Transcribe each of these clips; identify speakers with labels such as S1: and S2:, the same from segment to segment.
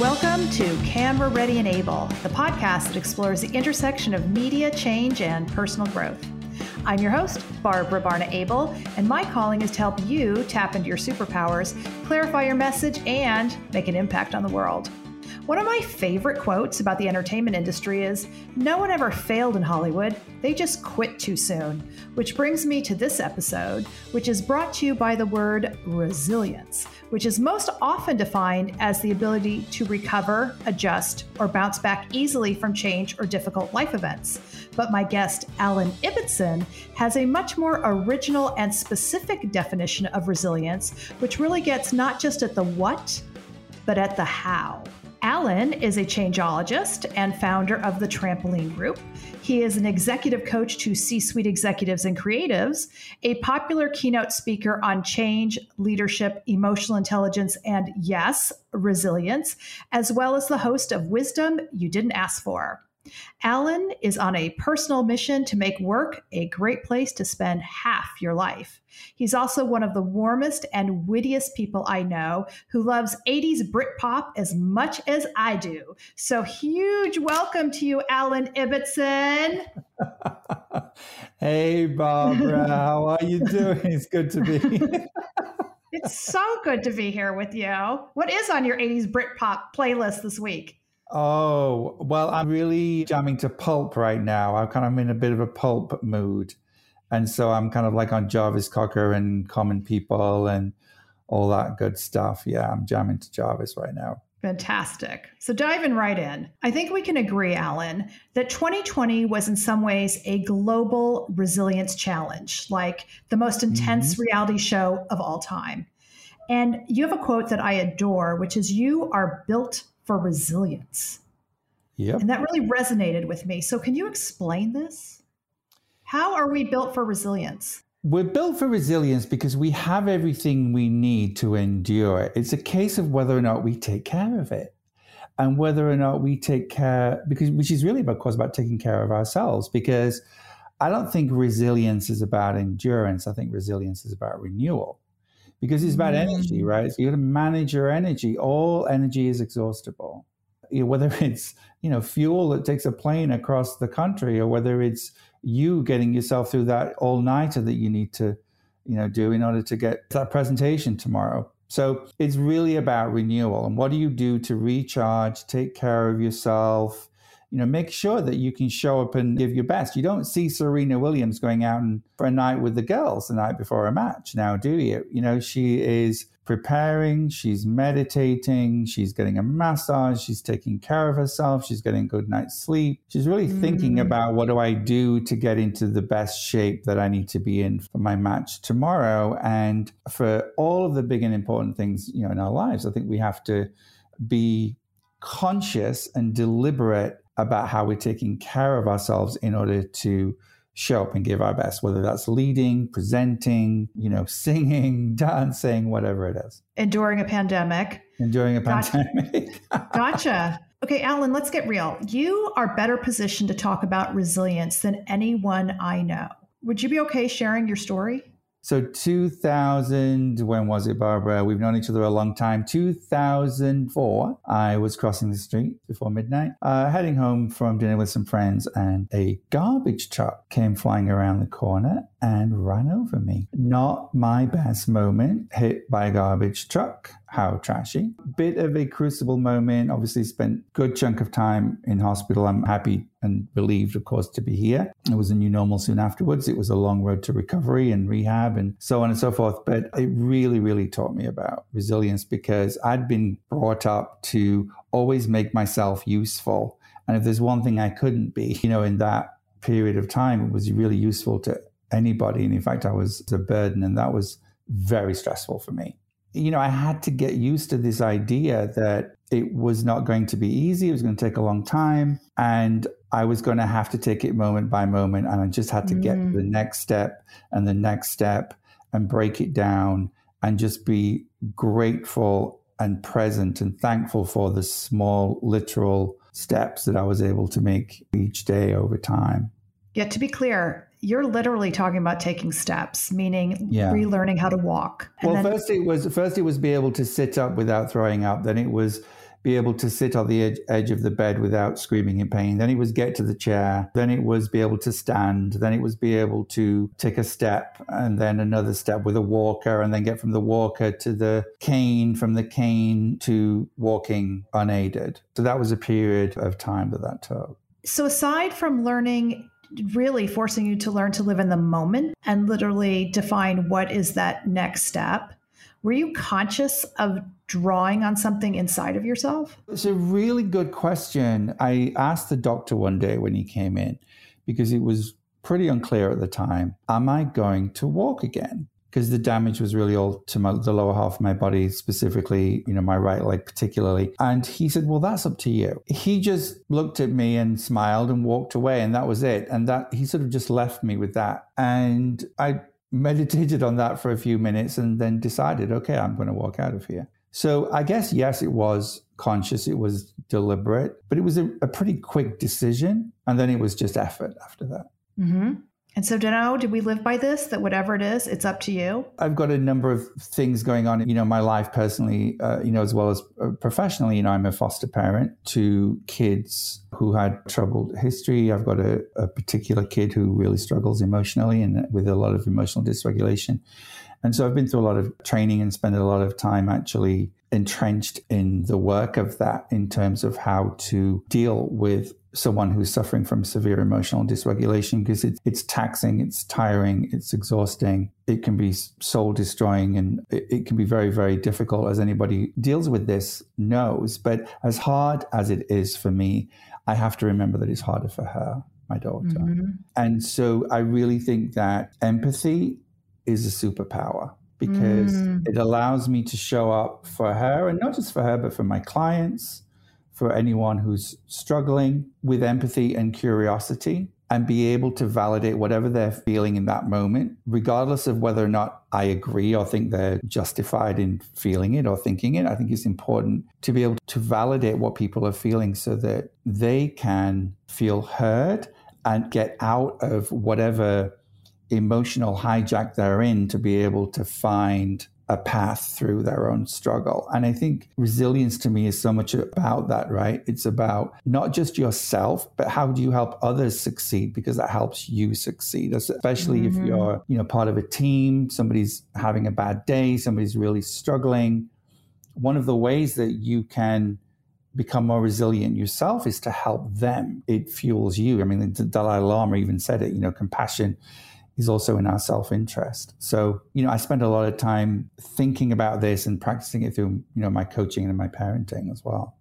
S1: Welcome to Camera Ready and Able, the podcast that explores the intersection of media, change, and personal growth. I'm your host, Barbara Barna Abel, and my calling is to help you tap into your superpowers, clarify your message, and make an impact on the world. One of my favorite quotes about the entertainment industry is No one ever failed in Hollywood, they just quit too soon. Which brings me to this episode, which is brought to you by the word resilience, which is most often defined as the ability to recover, adjust, or bounce back easily from change or difficult life events. But my guest, Alan Ibbotson, has a much more original and specific definition of resilience, which really gets not just at the what, but at the how. Alan is a changeologist and founder of the Trampoline Group. He is an executive coach to C suite executives and creatives, a popular keynote speaker on change, leadership, emotional intelligence, and yes, resilience, as well as the host of Wisdom You Didn't Ask For. Alan is on a personal mission to make work a great place to spend half your life. He's also one of the warmest and wittiest people I know who loves 80s Britpop as much as I do. So, huge welcome to you, Alan Ibbotson.
S2: hey, Barbara, how are you doing? It's good to be here.
S1: It's so good to be here with you. What is on your 80s Britpop playlist this week?
S2: Oh, well, I'm really jamming to pulp right now. I'm kind of in a bit of a pulp mood. And so I'm kind of like on Jarvis Cocker and Common People and all that good stuff. Yeah, I'm jamming to Jarvis right now.
S1: Fantastic. So diving right in, I think we can agree, Alan, that 2020 was in some ways a global resilience challenge, like the most intense mm-hmm. reality show of all time. And you have a quote that I adore, which is You are built for resilience.
S2: Yep.
S1: And that really resonated with me. So, can you explain this? How are we built for resilience?
S2: We're built for resilience because we have everything we need to endure. It's a case of whether or not we take care of it and whether or not we take care, because which is really, about course, about taking care of ourselves. Because I don't think resilience is about endurance. I think resilience is about renewal because it's about mm. energy, right? So you got to manage your energy. All energy is exhaustible. You know, whether it's you know fuel that takes a plane across the country, or whether it's you getting yourself through that all nighter that you need to you know do in order to get that presentation tomorrow. So it's really about renewal and what do you do to recharge, take care of yourself, you know, make sure that you can show up and give your best. You don't see Serena Williams going out and for a night with the girls the night before a match now, do you? You know, she is preparing, she's meditating, she's getting a massage, she's taking care of herself, she's getting a good night's sleep. She's really mm. thinking about what do I do to get into the best shape that I need to be in for my match tomorrow. And for all of the big and important things, you know, in our lives, I think we have to be conscious and deliberate about how we're taking care of ourselves in order to show up and give our best, whether that's leading, presenting, you know, singing, dancing, whatever it is.
S1: Enduring a pandemic.
S2: Enduring a gotcha. pandemic.
S1: gotcha. Okay, Alan, let's get real. You are better positioned to talk about resilience than anyone I know. Would you be okay sharing your story?
S2: So 2000, when was it, Barbara? We've known each other a long time. 2004, I was crossing the street before midnight, uh, heading home from dinner with some friends, and a garbage truck came flying around the corner and ran over me. Not my best moment, hit by a garbage truck. How trashy. Bit of a crucible moment. Obviously, spent good chunk of time in hospital. I'm happy and relieved, of course, to be here. It was a new normal soon afterwards. It was a long road to recovery and rehab and so on and so forth. But it really, really taught me about resilience because I'd been brought up to always make myself useful. And if there's one thing I couldn't be, you know, in that period of time, it was really useful to anybody. And in fact, I was a burden, and that was very stressful for me. You know, I had to get used to this idea that it was not going to be easy. It was going to take a long time. And I was going to have to take it moment by moment. And I just had to mm. get to the next step and the next step and break it down and just be grateful and present and thankful for the small literal steps that I was able to make each day over time.
S1: Yet to be clear, you're literally talking about taking steps, meaning yeah. relearning how to walk.
S2: well, then- first it was first it was be able to sit up without throwing up. Then it was be able to sit on the edge, edge of the bed without screaming in pain. Then it was get to the chair. Then it was be able to stand. Then it was be able to take a step and then another step with a walker and then get from the walker to the cane, from the cane to walking unaided. So that was a period of time that that took.
S1: So aside from learning really forcing you to learn to live in the moment and literally define what is that next step. Were you conscious of drawing on something inside of yourself?
S2: It's a really good question. I asked the doctor one day when he came in because it was pretty unclear at the time Am I going to walk again? Because the damage was really all to my, the lower half of my body, specifically, you know, my right leg particularly. And he said, Well, that's up to you. He just looked at me and smiled and walked away, and that was it. And that he sort of just left me with that. And I meditated on that for a few minutes and then decided, okay, I'm going to walk out of here. So I guess, yes, it was conscious, it was deliberate, but it was a, a pretty quick decision. And then it was just effort after that.
S1: Mm-hmm. And so, Dano, did we live by this? That whatever it is, it's up to you.
S2: I've got a number of things going on, you know, my life personally, uh, you know, as well as uh, professionally. You know, I'm a foster parent to kids who had troubled history. I've got a, a particular kid who really struggles emotionally and with a lot of emotional dysregulation. And so I've been through a lot of training and spent a lot of time actually entrenched in the work of that in terms of how to deal with someone who's suffering from severe emotional dysregulation because it, it's taxing, it's tiring, it's exhausting. It can be soul destroying and it, it, can be very, very difficult as anybody deals with this knows. But as hard as it is for me, I have to remember that it's harder for her, my daughter. Mm-hmm. And so I really think that empathy is a superpower because mm. it allows me to show up for her and not just for her, but for my clients for anyone who's struggling with empathy and curiosity and be able to validate whatever they're feeling in that moment, regardless of whether or not I agree or think they're justified in feeling it or thinking it. I think it's important to be able to validate what people are feeling so that they can feel heard and get out of whatever emotional hijack they're in to be able to find a path through their own struggle. And I think resilience to me is so much about that, right? It's about not just yourself, but how do you help others succeed because that helps you succeed, especially mm-hmm. if you're, you know, part of a team, somebody's having a bad day, somebody's really struggling. One of the ways that you can become more resilient yourself is to help them. It fuels you. I mean, the Dalai Lama even said it, you know, compassion is also in our self interest. So, you know, I spend a lot of time thinking about this and practicing it through, you know, my coaching and my parenting as well.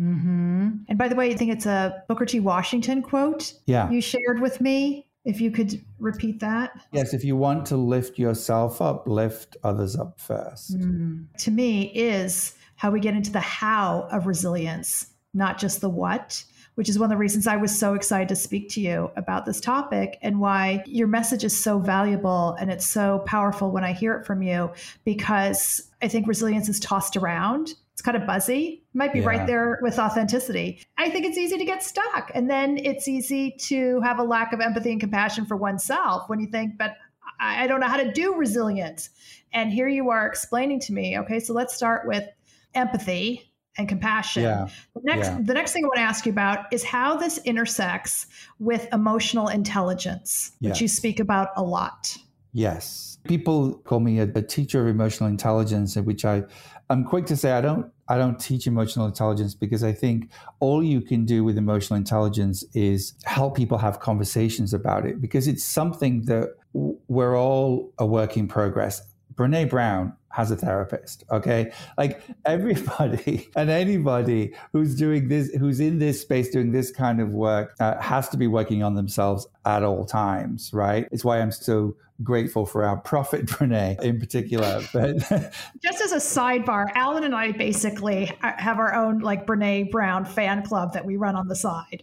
S1: Mm-hmm. And by the way, I think it's a Booker T. Washington quote
S2: yeah.
S1: you shared with me. If you could repeat that.
S2: Yes, if you want to lift yourself up, lift others up first.
S1: Mm. To me, is how we get into the how of resilience, not just the what which is one of the reasons I was so excited to speak to you about this topic and why your message is so valuable and it's so powerful when I hear it from you because I think resilience is tossed around. It's kind of buzzy. It might be yeah. right there with authenticity. I think it's easy to get stuck. And then it's easy to have a lack of empathy and compassion for oneself when you think, but I don't know how to do resilience. And here you are explaining to me, okay, so let's start with empathy and compassion. Yeah. The next yeah. the next thing I want to ask you about is how this intersects with emotional intelligence, which yes. you speak about a lot.
S2: Yes. People call me a, a, teacher of emotional intelligence, which I I'm quick to say I don't I don't teach emotional intelligence because I think all you can do with emotional intelligence is help people have conversations about it because it's something that we're all a work in progress. Brene Brown has a therapist. Okay. Like everybody and anybody who's doing this, who's in this space doing this kind of work, uh, has to be working on themselves at all times, right? It's why I'm so grateful for our prophet Brene in particular. But
S1: just as a sidebar, Alan and I basically have our own like Brene Brown fan club that we run on the side.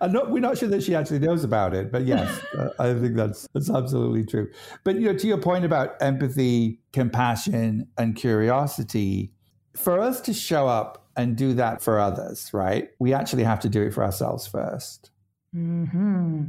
S2: Not, we're not sure that she actually knows about it, but yes, uh, I think that's that's absolutely true. But you know, to your point about empathy, compassion, and curiosity, for us to show up and do that for others, right? We actually have to do it for ourselves 1st mm-hmm.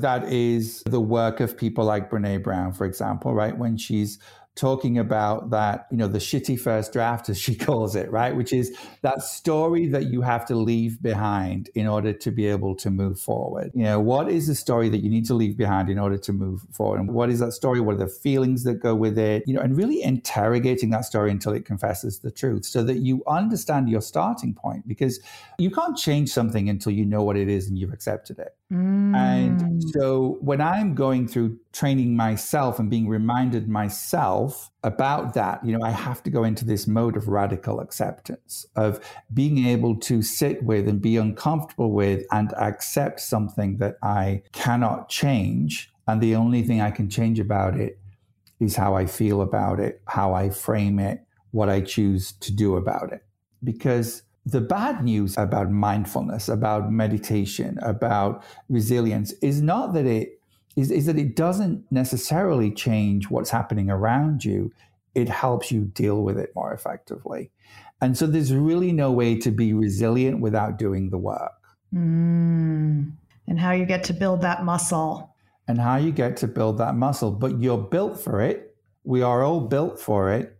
S2: That is the work of people like Brene Brown, for example, right? When she's talking about that, you know, the shitty first draft, as she calls it, right? Which is that story that you have to leave behind in order to be able to move forward. You know, what is the story that you need to leave behind in order to move forward? And what is that story? What are the feelings that go with it? You know, and really interrogating that story until it confesses the truth so that you understand your starting point because you can't change something until you know what it is and you've accepted it. Mm. And mm. so when I'm going through training myself and being reminded myself about that, you know, I have to go into this mode of radical acceptance, of being able to sit with and be uncomfortable with and accept something that I cannot change. And the only thing I can change about it is how I feel about it, how I frame it, what I choose to do about it. Because the bad news about mindfulness, about meditation, about resilience is not that it is, is that it doesn't necessarily change what's happening around you. It helps you deal with it more effectively. And so there's really no way to be resilient without doing the work.
S1: Mm. And how you get to build that muscle.
S2: And how you get to build that muscle. But you're built for it. We are all built for it.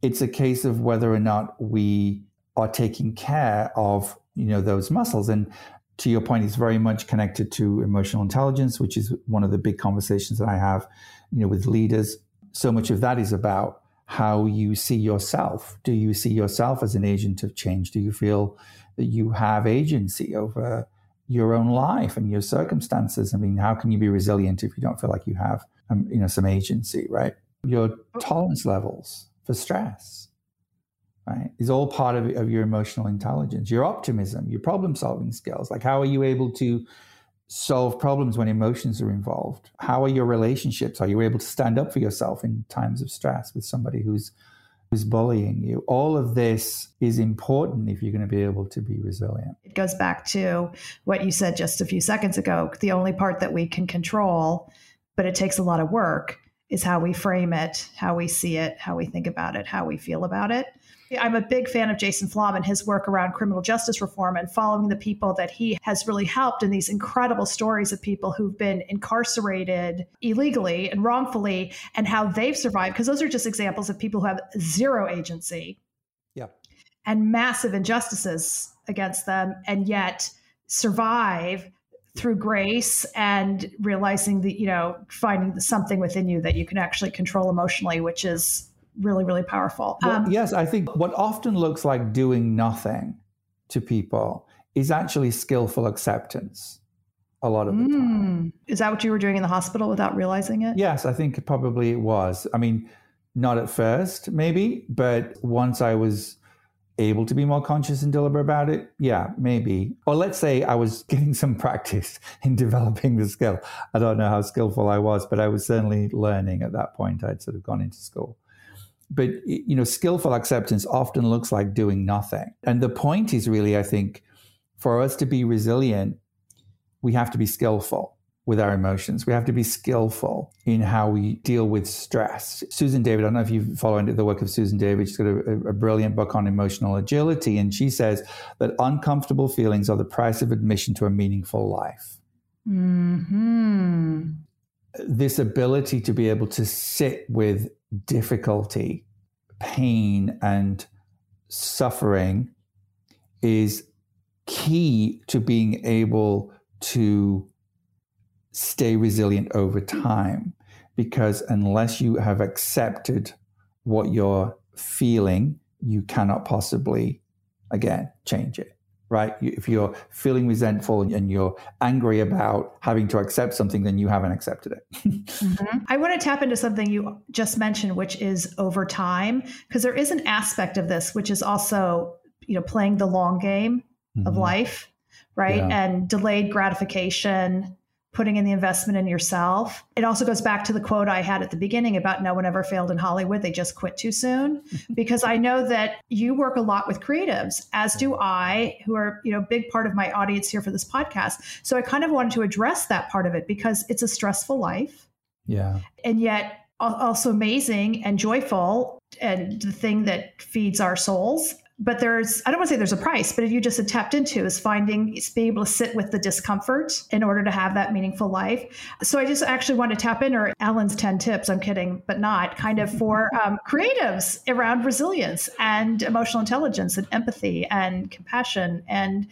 S2: It's a case of whether or not we are taking care of you know those muscles. And to your point it's very much connected to emotional intelligence which is one of the big conversations that i have you know with leaders. So much of that is about how you see yourself. Do you see yourself as an agent of change? Do you feel that you have agency over your own life and your circumstances? I mean how can you be resilient if you don't feel like you have um, you know some agency right? Your tolerance levels for stress right, is all part of, of your emotional intelligence, your optimism, your problem solving skills. Like, how are you able to solve problems when emotions are involved? How are your relationships? Are you able to stand up for yourself in times of stress with somebody who's who's bullying you? All of this is important if you're going to be able to be resilient.
S1: It goes back to what you said just a few seconds ago. The only part that we can control, but it takes a lot of work, is how we frame it, how we see it, how we think about it, how we feel about it. I'm a big fan of Jason Flom and his work around criminal justice reform and following the people that he has really helped in these incredible stories of people who've been incarcerated illegally and wrongfully and how they've survived. Because those are just examples of people who have zero agency
S2: yeah.
S1: and massive injustices against them and yet survive through grace and realizing that you know finding something within you that you can actually control emotionally which is really, really powerful.
S2: Well, um, yes, I think what often looks like doing nothing to people is actually skillful acceptance a lot of the mm, time.
S1: Is that what you were doing in the hospital without realizing it?
S2: Yes, I think probably it was. I mean, not at first, maybe, but once I was able to be more conscious and deliberate about it, yeah, maybe. Or let's say I was getting some practice in developing the skill. I don't know how skillful I was, but I was certainly learning at that point. I'd sort of gone into school but you know skillful acceptance often looks like doing nothing. And the point is really i think for us to be resilient we have to be skillful with our emotions. We have to be skillful in how we deal with stress. Susan david i don't know if you follow the work of susan david. She's got a, a brilliant book on emotional agility and she says that uncomfortable feelings are the price of admission to a meaningful life.
S1: Mm-hmm.
S2: this ability to be able to sit with difficulty, pain, and suffering is key to being able to stay resilient over time. Because unless you have accepted what you're feeling, you cannot possibly, again, change it right? If you're feeling resentful and you're angry about having to accept something, then you haven't accepted it.
S1: mm-hmm. I want to tap into something you just mentioned, which is over time, because there is an aspect of this which is also, you know, playing the long game mm-hmm. of life, right? Yeah. And delayed gratification, putting in the investment in yourself. It also goes back to the quote I had at the beginning about no one ever failed in Hollywood. They just quit too soon. because I know that you work a lot with creatives, as do I, who are, you know, big part of my audience here for this podcast. So I kind of wanted to address that part of it because it's a stressful life.
S2: Yeah.
S1: And yet also amazing and joyful and the thing that feeds our souls but there's i don't want to say there's a price but if you just tapped into is finding is being able to sit with the discomfort in order to have that meaningful life. So i just actually want to tap in or alan's 10 tips i'm kidding but not kind of for um, creatives around resilience and emotional intelligence and empathy and compassion and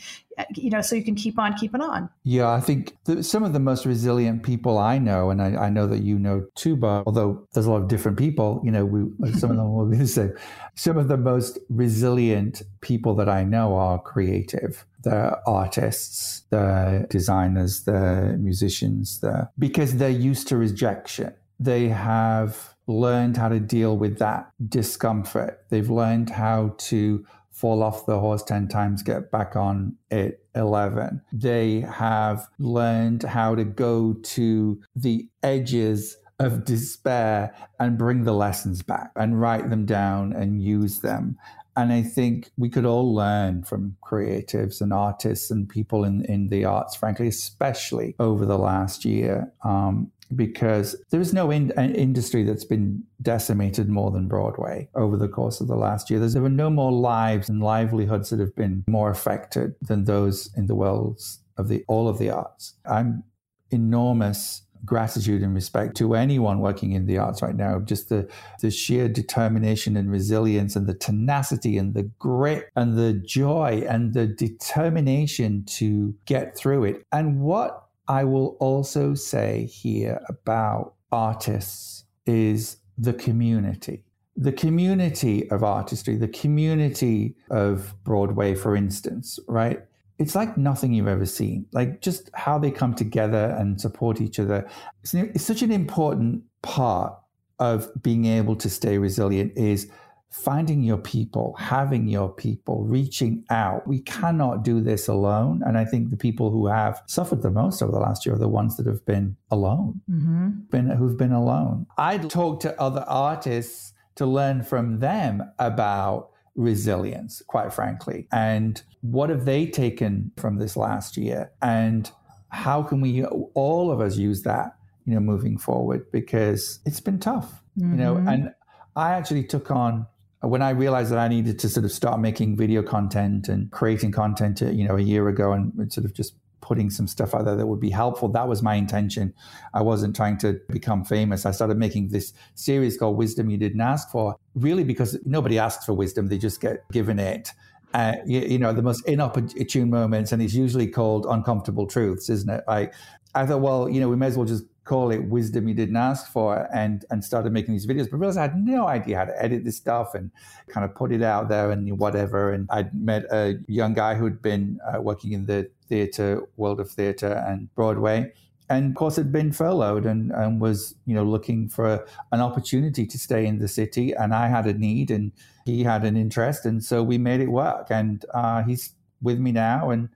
S1: you know, so you can keep on keeping on.
S2: Yeah, I think the, some of the most resilient people I know, and I, I, know that you know too, Bob, although there's a lot of different people, you know, we, some of them will be the same. Some of the most resilient people that I know are creative. The artists, the designers, the musicians, the because they're used to rejection. They have learned how to deal with that discomfort. They've learned how to fall off the horse 10 times, get back on it 11. They have learned how to go to the edges of despair and bring the lessons back and write them down and use them. And I think we could all learn from creatives and artists and people in, in the arts, frankly, especially over the last year. Um, because there is no in, uh, industry that's been decimated more than Broadway over the course of the last year. There's, there were no more lives and livelihoods that have been more affected than those in the worlds of the all of the arts. I'm enormous gratitude and respect to anyone working in the arts right now. Just the, the sheer determination and resilience and the tenacity and the grit and the joy and the determination to get through it. And what I will also say here about artists is the community. The community of artistry, the community of Broadway, for instance, right? It's like nothing you've ever seen. Like just how they come together and support each other. It's, it's such an important part of being able to stay resilient is finding your people, having your people, reaching out. We cannot do this alone. And I think the people who have suffered the most over the last year are the ones that have been alone, mm-hmm. been, who've been alone. I'd talk to other artists to learn from them about resilience, quite frankly. And what have they taken from this last year? And how can we, all of us, use that, you know, moving forward? Because it's been tough, mm-hmm. you know, mm-hmm. and I actually took on when I realized that I needed to sort of start making video content and creating content, you know, a year ago and sort of just putting some stuff out there that would be helpful. That was my intention. I wasn't trying to become famous. I started making this series called Wisdom You Didn't Ask For, really because nobody asks for wisdom, they just get given it. Uh, you, you, know, the most inopportune moments, and it's usually called uncomfortable truths, isn't it? Like, I thought, well, you know, we may as well just call it wisdom you didn't ask for and and started making these videos but realized I had no idea how to edit this stuff and kind of put it out there and whatever. And I'd met a young guy who'd been uh, working in the theater world of theater and Broadway. And of course had been furloughed and, and was you know looking for an opportunity to stay in the city. And I had a need and he had an interest. And so we made it work. And uh, he's with me now. And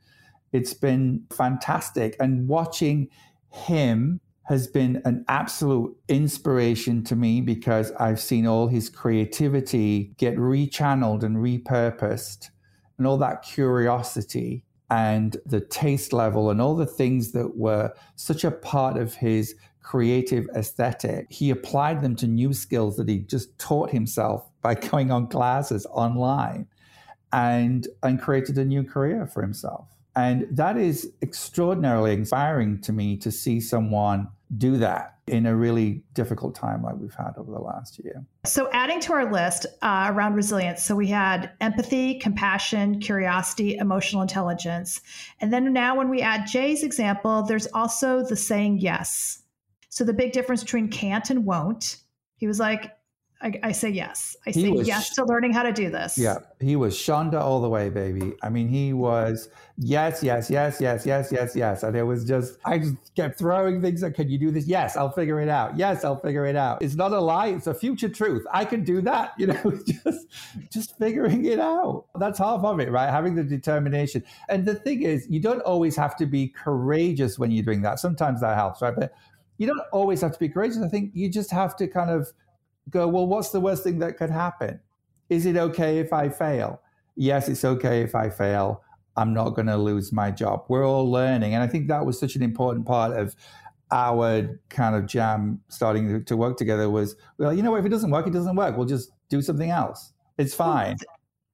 S2: it's been fantastic. And watching him has been an absolute inspiration to me because I've seen all his creativity get rechanneled and repurposed, and all that curiosity and the taste level and all the things that were such a part of his creative aesthetic. He applied them to new skills that he just taught himself by going on classes online and, and created a new career for himself. And that is extraordinarily inspiring to me to see someone do that in a really difficult time like we've had over the last year.
S1: So, adding to our list uh, around resilience, so we had empathy, compassion, curiosity, emotional intelligence. And then now, when we add Jay's example, there's also the saying yes. So, the big difference between can't and won't. He was like, I, I say yes. I say was, yes to learning how to do this.
S2: Yeah, he was Shonda all the way, baby. I mean, he was yes, yes, yes, yes, yes, yes, yes. And it was just, I just kept throwing things like, can you do this? Yes, I'll figure it out. Yes, I'll figure it out. It's not a lie, it's a future truth. I can do that. You know, just, just figuring it out. That's half of it, right? Having the determination. And the thing is, you don't always have to be courageous when you're doing that. Sometimes that helps, right? But you don't always have to be courageous. I think you just have to kind of go, well, what's the worst thing that could happen? Is it okay if I fail? Yes, it's okay if I fail. I'm not going to lose my job. We're all learning. And I think that was such an important part of our kind of jam starting to work together was, well, you know, what? if it doesn't work, it doesn't work. We'll just do something else. It's fine.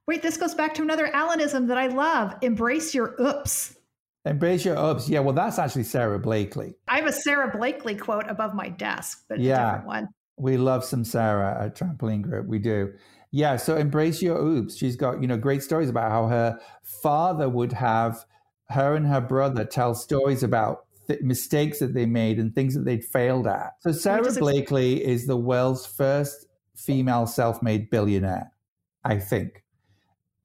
S1: Wait, this goes back to another Alanism that I love. Embrace your oops.
S2: Embrace your oops. Yeah, well, that's actually Sara Blakely.
S1: I have a Sara Blakely quote above my desk, but yeah, a different one.
S2: We love some Sara at Trampoline Group. We do. Yeah, so embrace your oops. She's got, you know, great stories about how her father would have her and her brother tell stories about th- mistakes that they made and things that they'd failed at. So Sara Blakely is the world's first female self-made billionaire, I think.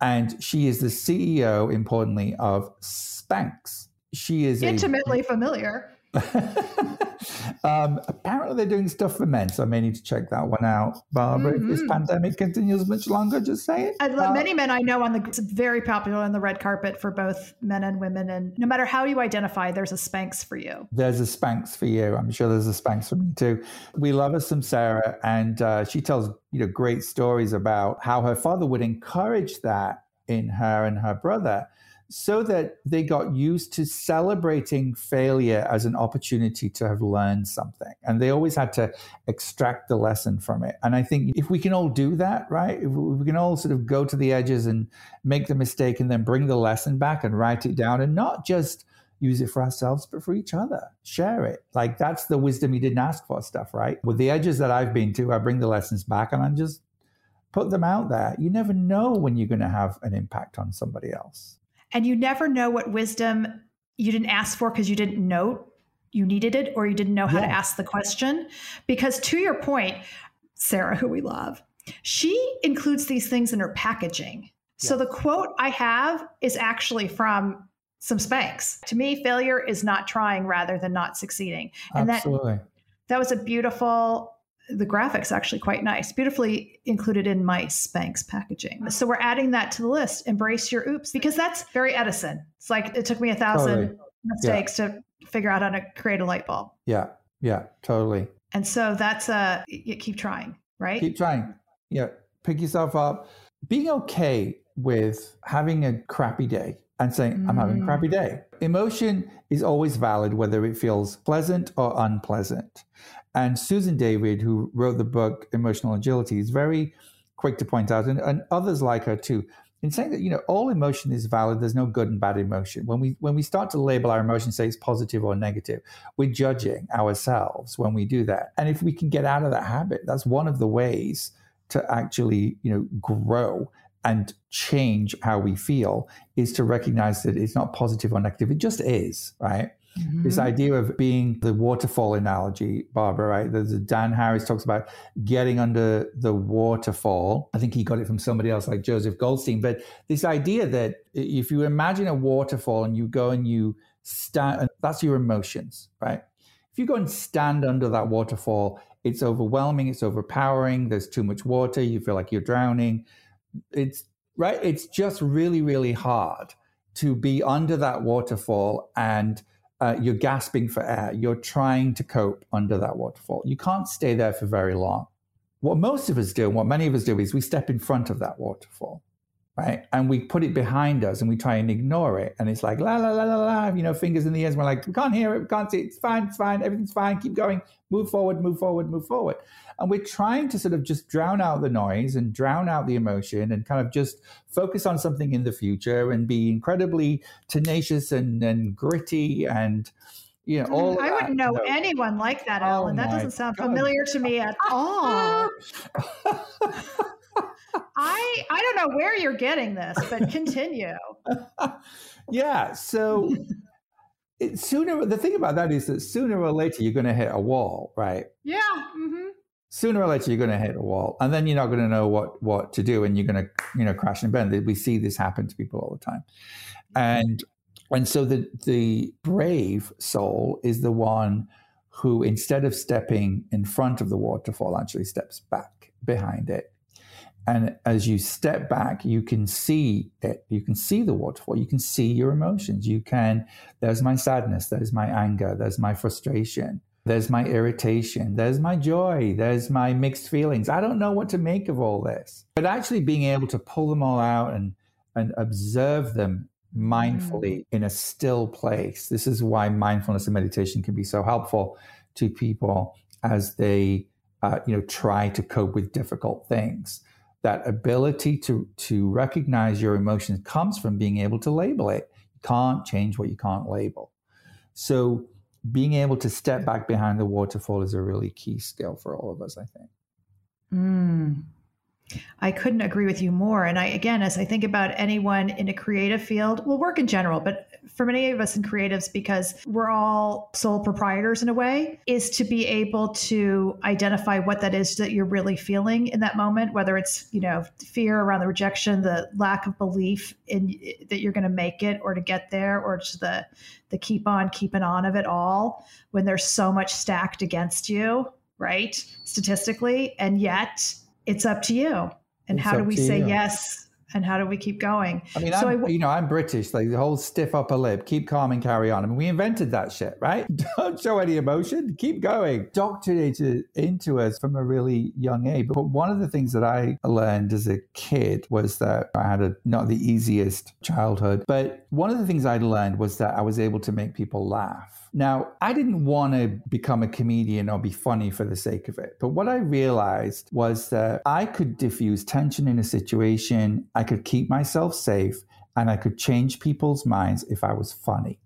S2: And she is the CEO, importantly, of Spanx. She is
S1: intimately a, familiar.
S2: um, apparently, they're doing stuff for men, so I may need to check that one out. Barbara, mm-hmm. if this mm-hmm. pandemic continues much longer, just say it.
S1: Uh, many men I know on the it's very popular on the red carpet for both men and women, and no matter how you identify, there's a Spanx for you.
S2: There's a Spanx for you. I'm sure there's a Spanx for me too. We love us some Sara, and uh, she tells you know great stories about how her father would encourage that in her and her brother so that they got used to celebrating failure as an opportunity to have learned something. And they always had to extract the lesson from it. And I think if we can all do that, right? If we can all sort of go to the edges and make the mistake and then bring the lesson back and write it down and not just use it for ourselves, but for each other. Share it. Like that's the wisdom you didn't ask for stuff, right? With the edges that I've been to, I bring the lessons back and I just put them out there. You never know when you're going to have an impact on somebody else.
S1: And you never know what wisdom you didn't ask for because you didn't know you needed it or you didn't know how yeah. to ask the question. Because to your point, Sara, who we love, she includes these things in her packaging. Yeah. So the quote I have is actually from some Spanx. To me, failure is not trying rather than not succeeding. And Absolutely. that that was a beautiful the graphics actually quite nice, beautifully included in my Spanx packaging. So we're adding that to the list. Embrace your oops because that's very Edison. It's like it took me a thousand totally. mistakes yeah. to figure out how to create a light bulb.
S2: Yeah, yeah, totally.
S1: And so that's uh, a you keep trying, right?
S2: Keep trying. Yeah, pick yourself up. Being okay with having a crappy day and saying, mm. I'm having a crappy mm. day. Emotion is always valid, whether it feels pleasant or unpleasant. And Susan David, who wrote the book Emotional Agility, is very quick to point out, and, and others like her too, in saying that you know all emotion is valid. There's no good and bad emotion. When we when we start to label our emotion, say it's positive or negative, we're judging ourselves when we do that. And if we can get out of that habit, that's one of the ways to actually you know grow and change how we feel is to recognize that it's not positive or negative. It just is, right? Mm-hmm. This idea of being the waterfall analogy, Barbara, right? There's Dan Harris talks about getting under the waterfall. I think he got it from somebody else like Joseph Goldstein. But this idea that if you imagine a waterfall and you go and you stand, that's your emotions, right? If you go and stand under that waterfall, it's overwhelming, it's overpowering, there's too much water, you feel like you're drowning. It's right, it's just really, really hard to be under that waterfall and uh, you're gasping for air. You're trying to cope under that waterfall. You can't stay there for very long. What most of us do, and what many of us do, is we step in front of that waterfall right? And we put it behind us and we try and ignore it. And it's like, la, la, la, la, la, you know, fingers in the ears. We're like, we can't hear it, we can't see it. It's fine, it's fine, everything's fine, keep going, move forward, move forward, move forward. And we're trying to sort of just drown out the noise and drown out the emotion and kind of just focus on something in the future and be incredibly tenacious and, and gritty and, you know, all
S1: I wouldn't know anyone like that, oh Alan. Oh that doesn't sound God. familiar to me at all. I I don't know where you're getting this, but continue.
S2: yeah. So it, sooner the thing about that is that sooner or later you're going to hit a wall, right?
S1: Yeah. Mm-hmm.
S2: Sooner or later you're going to hit a wall, and then you're not going to know what what to do, and you're going to you know crash and burn. We see this happen to people all the time, and and so the the brave soul is the one who instead of stepping in front of the waterfall actually steps back behind it and as you step back, you can see it. You can see the waterfall. You can see your emotions. You can, there's my sadness. There's my anger. There's my frustration. There's my irritation. There's my joy. There's my mixed feelings. I don't know what to make of all this. But actually being able to pull them all out and, and observe them mindfully mm. in a still place. This is why mindfulness and meditation can be so helpful to people as they, uh, you know, try to cope with difficult things that ability to to recognize your emotions comes from being able to label it. You can't change what you can't label. So being able to step back behind the waterfall is a really key skill for all of us, I think.
S1: Mm. I couldn't agree with you more. And I, again, as I think about anyone in a creative field, well, work in general, but for many of us in creatives, because we're all sole proprietors in a way, is to be able to identify what that is that you're really feeling in that moment, whether it's, you know, fear around the rejection, the lack of belief in that you're going to make it or to get there, or just the, the keep on keeping on of it all when there's so much stacked against you, right? Statistically. And yet, it's up to you. And it's how do we say you. yes? And how do we keep going?
S2: I mean, so I'm, I, you know, I'm British, like the whole stiff upper lip, keep calm and carry on. I mean, we invented that shit, right? Don't show any emotion, keep going. Doctrinated into us from a really young age. But one of the things that I learned as a kid was that I had a not the easiest childhood. But one of the things I learned was that I was able to make people laugh now, I didn't want to become a comedian or be funny for the sake of it. But what I realized was that I could diffuse tension in a situation, I could keep myself safe, and I could change people's minds if I was funny.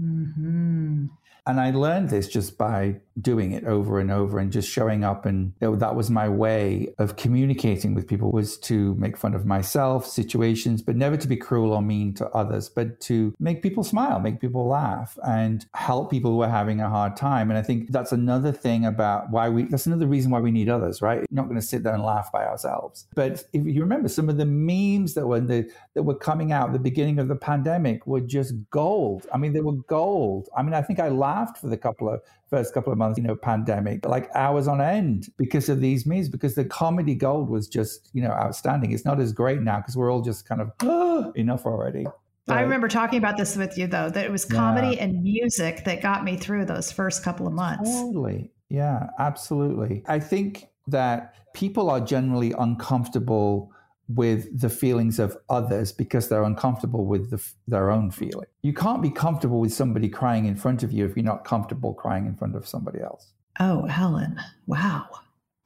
S2: Mm-hmm. And I learned this just by doing it over and over and just showing up. And that was my way of communicating with people was to make fun of myself, situations, but never to be cruel or mean to others, but to make people smile, make people laugh and help people who are having a hard time. And I think that's another thing about why we, that's another reason why we need others, right? You're not going to sit there and laugh by ourselves. But if you remember some of the memes that were the, that were coming out the beginning of the pandemic were just gold. I mean, they were gold. I mean, I think I laughed for the couple of first couple of months, you know, pandemic, like hours on end because of these memes, because the comedy gold was just, you know, outstanding. It's not as great now because we're all just kind of oh, enough already.
S1: So, I remember talking about this with you though, that it was comedy yeah. and music that got me through those first couple of months.
S2: Totally. Yeah, absolutely. I think that people are generally uncomfortable with the feelings of others because they're uncomfortable with the, their own feeling. You can't be comfortable with somebody crying in front of you if you're not comfortable crying in front of somebody else.
S1: Oh, Alan. Wow.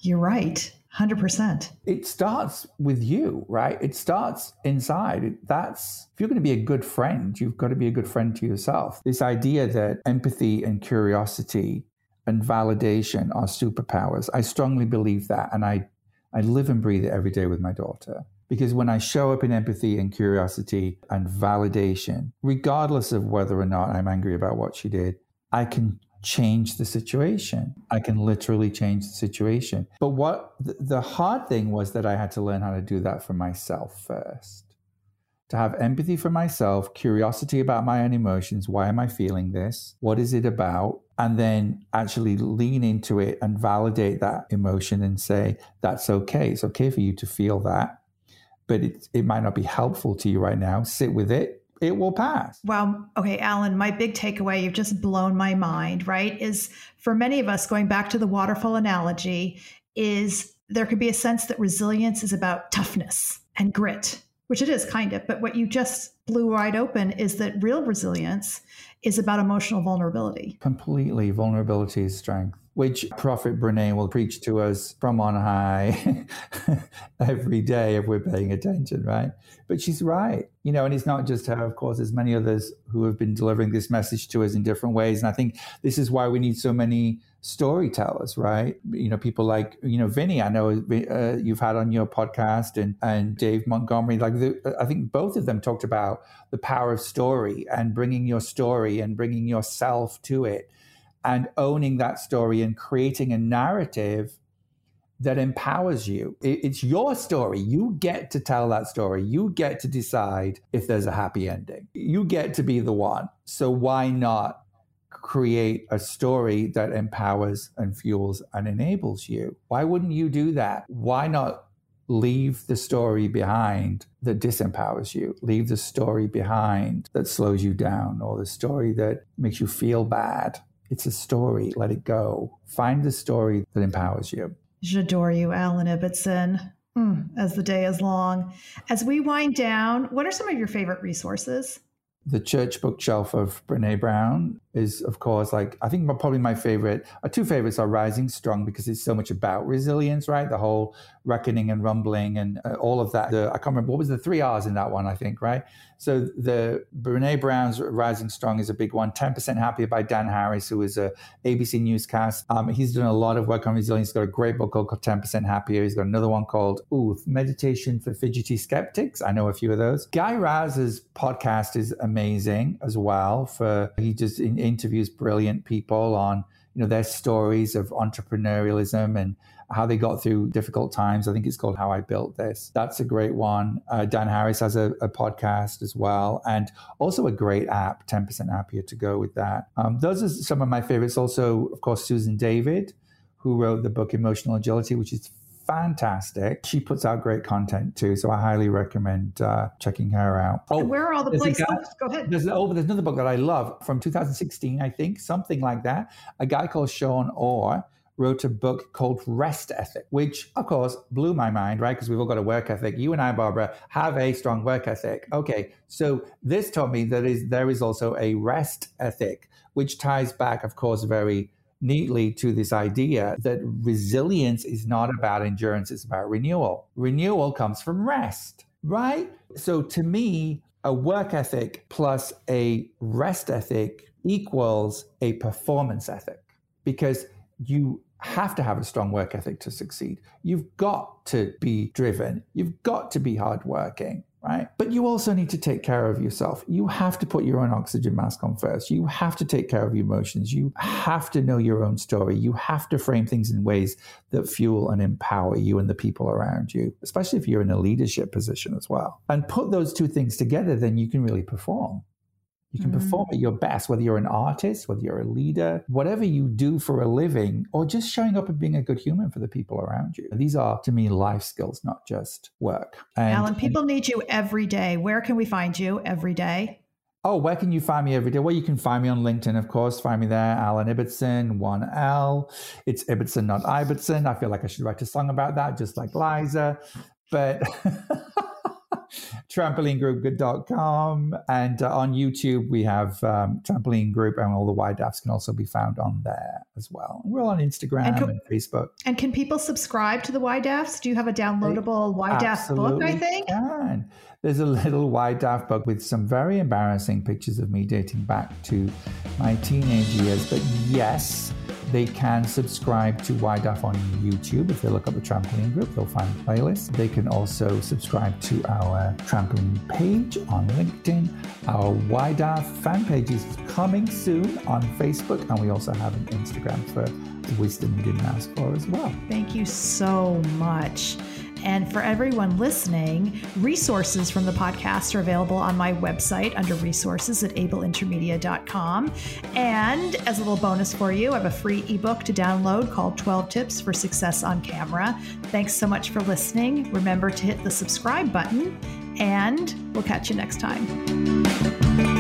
S1: You're right. 100%.
S2: It starts with you, right? It starts inside. That's if you're going to be a good friend, you've got to be a good friend to yourself. This idea that empathy and curiosity and validation are superpowers. I strongly believe that and I I live and breathe it every day with my daughter. Because when I show up in empathy and curiosity and validation, regardless of whether or not I'm angry about what she did, I can change the situation. I can literally change the situation. But what the hard thing was that I had to learn how to do that for myself first. To have empathy for myself, curiosity about my own emotions. Why am I feeling this? What is it about? And then actually lean into it and validate that emotion and say, that's okay. It's okay for you to feel that but it, it might not be helpful to you right now. Sit with it. It will pass.
S1: Wow. Okay, Alan, my big takeaway, you've just blown my mind, right? Is for many of us, going back to the waterfall analogy, is there could be a sense that resilience is about toughness and grit, which it is kind of. But what you just blew wide open is that real resilience is about emotional vulnerability.
S2: Completely. Vulnerability is strength which Prophet Brene will preach to us from on high every day if we're paying attention, right? But she's right, you know, and it's not just her, of course, there's many others who have been delivering this message to us in different ways. And I think this is why we need so many storytellers, right? You know, people like, you know, Vinny, I know uh, you've had on your podcast and, and Dave Montgomery, like the, I think both of them talked about the power of story and bringing your story and bringing yourself to it and owning that story and creating a narrative that empowers you. It's your story. You get to tell that story. You get to decide if there's a happy ending. You get to be the one. So why not create a story that empowers and fuels and enables you? Why wouldn't you do that? Why not leave the story behind that disempowers you? Leave the story behind that slows you down or the story that makes you feel bad it's a story. Let it go. Find the story that empowers you.
S1: J'adore you, Alan Ibbotson. Mm, as the day is long. As we wind down, what are some of your favorite resources?
S2: The Church Bookshelf of Brene Brown is, of course, like I think probably my favorite, uh, two favorites are Rising Strong because it's so much about resilience, right? The whole reckoning and rumbling and uh, all of that. The, I can't remember what was the three R's in that one, I think, right? So the Brene Brown's Rising Strong is a big one. 10% Happier by Dan Harris, who is a ABC newscast. Um, he's done a lot of work on resilience. He's got a great book called 10% Happier. He's got another one called Ooh, Meditation for Fidgety Skeptics. I know a few of those. Guy Raz's podcast is amazing as well. For he just interviews brilliant people on you know their stories of entrepreneurialism and how they got through difficult times. I think it's called How I Built This. That's a great one. Uh, Dan Harris has a, a, podcast as well, and also a great app, 10% Happier to go with that. Um, those are some of my favorites. Also, of course, Susan David, who wrote the book Emotional Agility, which is fantastic. She puts out great content too, so I highly recommend uh, checking her out.
S1: Oh, where are all the places? Guy, Go ahead.
S2: There's, oh, there's another book that I love from 2016, I think, something like that. A guy called Sean Orr wrote a book called Rest Ethic, which of course blew my mind, right? Because we've all got a work ethic. You and I, Barbara, have a strong work ethic. Okay, so this taught me that is there is also a rest ethic, which ties back, of course, very neatly to this idea that resilience is not about endurance, it's about renewal. Renewal comes from rest, right? So to me, a work ethic plus a rest ethic equals a performance ethic because you have to have a strong work ethic to succeed. You've got to be driven. You've got to be hardworking, right? But you also need to take care of yourself. You have to put your own oxygen mask on first. You have to take care of your emotions. You have to know your own story. You have to frame things in ways that fuel and empower you and the people around you, especially if you're in a leadership position as well. And put those two things together, then you can really perform. You can mm. perform at your best, whether you're an artist, whether you're a leader, whatever you do for a living, or just showing up and being a good human for the people around you. These are, to me, life skills, not just work.
S1: And, Alan, people and, need you every day. Where can we find you every day?
S2: Oh, where can you find me every day? Well, you can find me on LinkedIn, of course. Find me there, Alan Ibbotson, one L. It's Ibbotson, not Ibbotson. I feel like I should write a song about that, just like Liza. But trampolinegroup.com. And uh, on YouTube, we have um, Trampoline Group, and all the YDAFs can also be found on there as well. We're on Instagram and, co- and Facebook.
S1: And can people subscribe to the YDAFs? Do you have a downloadable YDAF book, I think?
S2: Can. There's a little YDAF book with some very embarrassing pictures of me dating back to my teenage years. But yes, they can subscribe to YDAF on YouTube. If they look up the trampoline group, they'll find a playlist. They can also subscribe to our trampoline page on LinkedIn. Our YDAF fan page is coming soon on Facebook, and we also have an Instagram for wisdom you didn't ask for as well.
S1: Thank you so much. And for everyone listening, resources from the podcast are available on my website under resources at ableintermedia.com. And as a little bonus for you, I have a free ebook to download called 12 Tips for Success on Camera. Thanks so much for listening. Remember to hit the subscribe button, and we'll catch you next time.